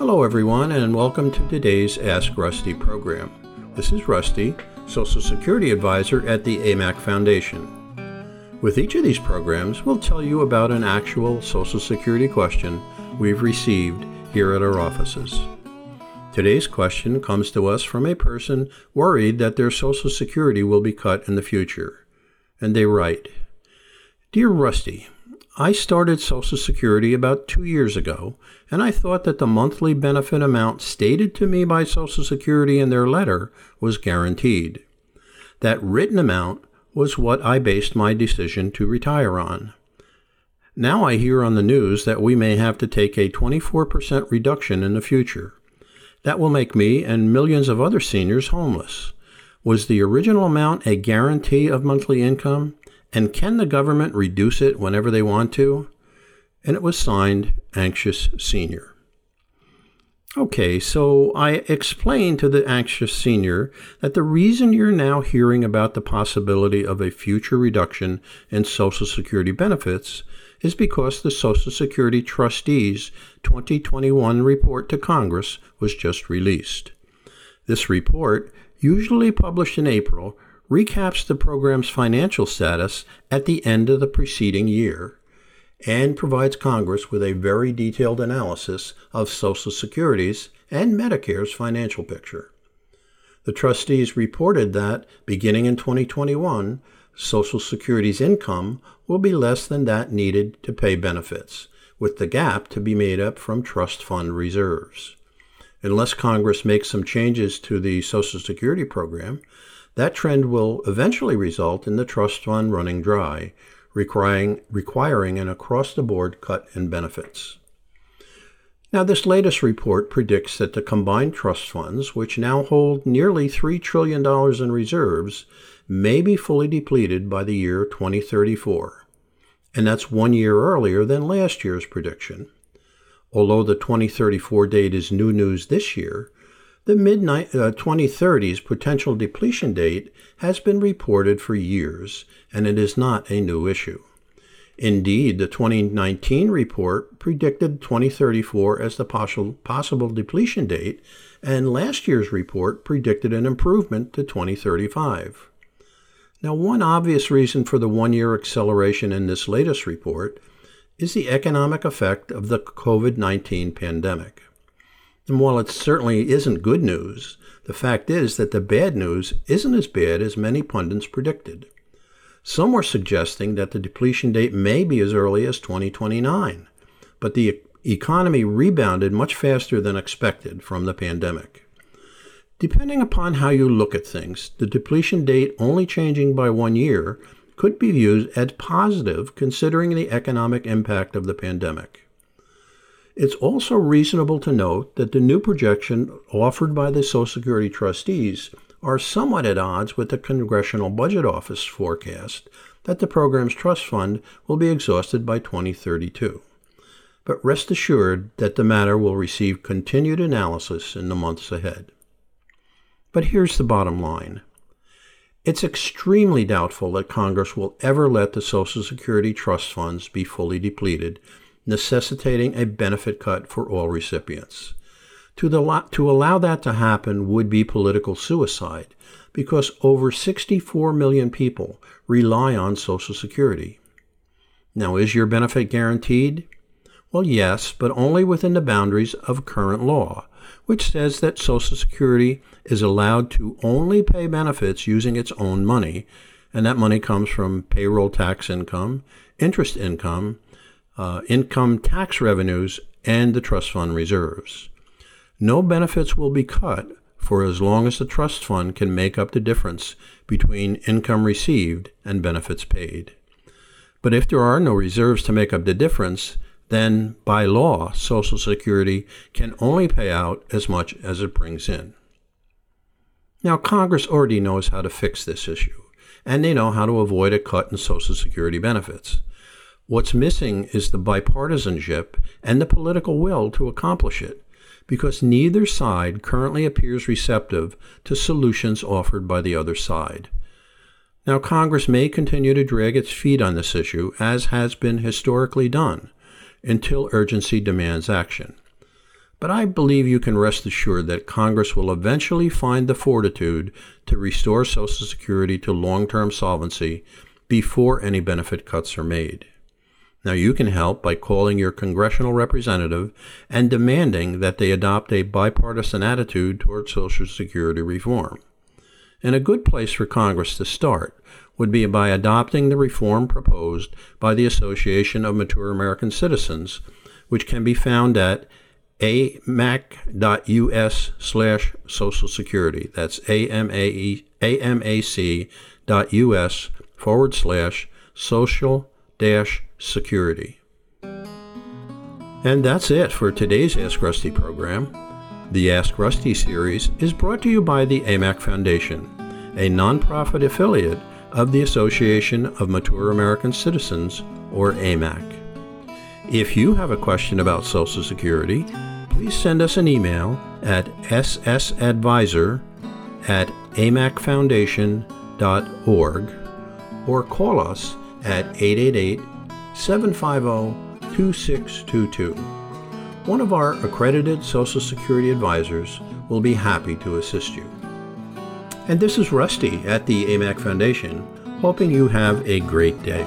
Hello, everyone, and welcome to today's Ask Rusty program. This is Rusty, Social Security Advisor at the AMAC Foundation. With each of these programs, we'll tell you about an actual Social Security question we've received here at our offices. Today's question comes to us from a person worried that their Social Security will be cut in the future. And they write Dear Rusty, I started Social Security about two years ago, and I thought that the monthly benefit amount stated to me by Social Security in their letter was guaranteed. That written amount was what I based my decision to retire on. Now I hear on the news that we may have to take a 24% reduction in the future. That will make me and millions of other seniors homeless. Was the original amount a guarantee of monthly income? And can the government reduce it whenever they want to? And it was signed Anxious Senior. Okay, so I explained to the anxious senior that the reason you're now hearing about the possibility of a future reduction in Social Security benefits is because the Social Security Trustees 2021 report to Congress was just released. This report, usually published in April, recaps the program's financial status at the end of the preceding year and provides Congress with a very detailed analysis of Social Security's and Medicare's financial picture. The trustees reported that, beginning in 2021, Social Security's income will be less than that needed to pay benefits, with the gap to be made up from trust fund reserves. Unless Congress makes some changes to the Social Security program, that trend will eventually result in the trust fund running dry, requiring, requiring an across the board cut in benefits. Now, this latest report predicts that the combined trust funds, which now hold nearly $3 trillion in reserves, may be fully depleted by the year 2034. And that's one year earlier than last year's prediction. Although the 2034 date is new news this year, the mid 2030s uh, potential depletion date has been reported for years, and it is not a new issue. Indeed, the 2019 report predicted 2034 as the possible, possible depletion date, and last year's report predicted an improvement to 2035. Now, one obvious reason for the one year acceleration in this latest report is the economic effect of the COVID 19 pandemic. And while it certainly isn't good news, the fact is that the bad news isn't as bad as many pundits predicted. Some were suggesting that the depletion date may be as early as 2029, but the economy rebounded much faster than expected from the pandemic. Depending upon how you look at things, the depletion date only changing by one year could be viewed as positive considering the economic impact of the pandemic. It's also reasonable to note that the new projection offered by the Social Security trustees are somewhat at odds with the Congressional Budget Office forecast that the program's trust fund will be exhausted by 2032. But rest assured that the matter will receive continued analysis in the months ahead. But here's the bottom line. It's extremely doubtful that Congress will ever let the Social Security trust funds be fully depleted necessitating a benefit cut for all recipients. To, the, to allow that to happen would be political suicide because over 64 million people rely on Social Security. Now, is your benefit guaranteed? Well, yes, but only within the boundaries of current law, which says that Social Security is allowed to only pay benefits using its own money, and that money comes from payroll tax income, interest income, uh, income tax revenues, and the trust fund reserves. No benefits will be cut for as long as the trust fund can make up the difference between income received and benefits paid. But if there are no reserves to make up the difference, then by law, Social Security can only pay out as much as it brings in. Now, Congress already knows how to fix this issue, and they know how to avoid a cut in Social Security benefits. What's missing is the bipartisanship and the political will to accomplish it, because neither side currently appears receptive to solutions offered by the other side. Now, Congress may continue to drag its feet on this issue, as has been historically done, until urgency demands action. but I believe you can rest assured that Congress will eventually find the fortitude to restore Social Security to long term solvency before any benefit cuts are made. Now, you can help by calling your congressional representative and demanding that they adopt a bipartisan attitude toward Social Security reform. And a good place for Congress to start would be by adopting the reform proposed by the Association of Mature American Citizens, which can be found at amac.us slash social security. That's amac.us forward slash social security. And that's it for today's Ask Rusty program. The Ask Rusty series is brought to you by the AMAC Foundation, a nonprofit affiliate of the Association of Mature American Citizens, or AMAC. If you have a question about Social Security, please send us an email at ssadvisor at amacfoundation.org or call us at 888 750 2622. One of our accredited Social Security advisors will be happy to assist you. And this is Rusty at the AMAC Foundation, hoping you have a great day.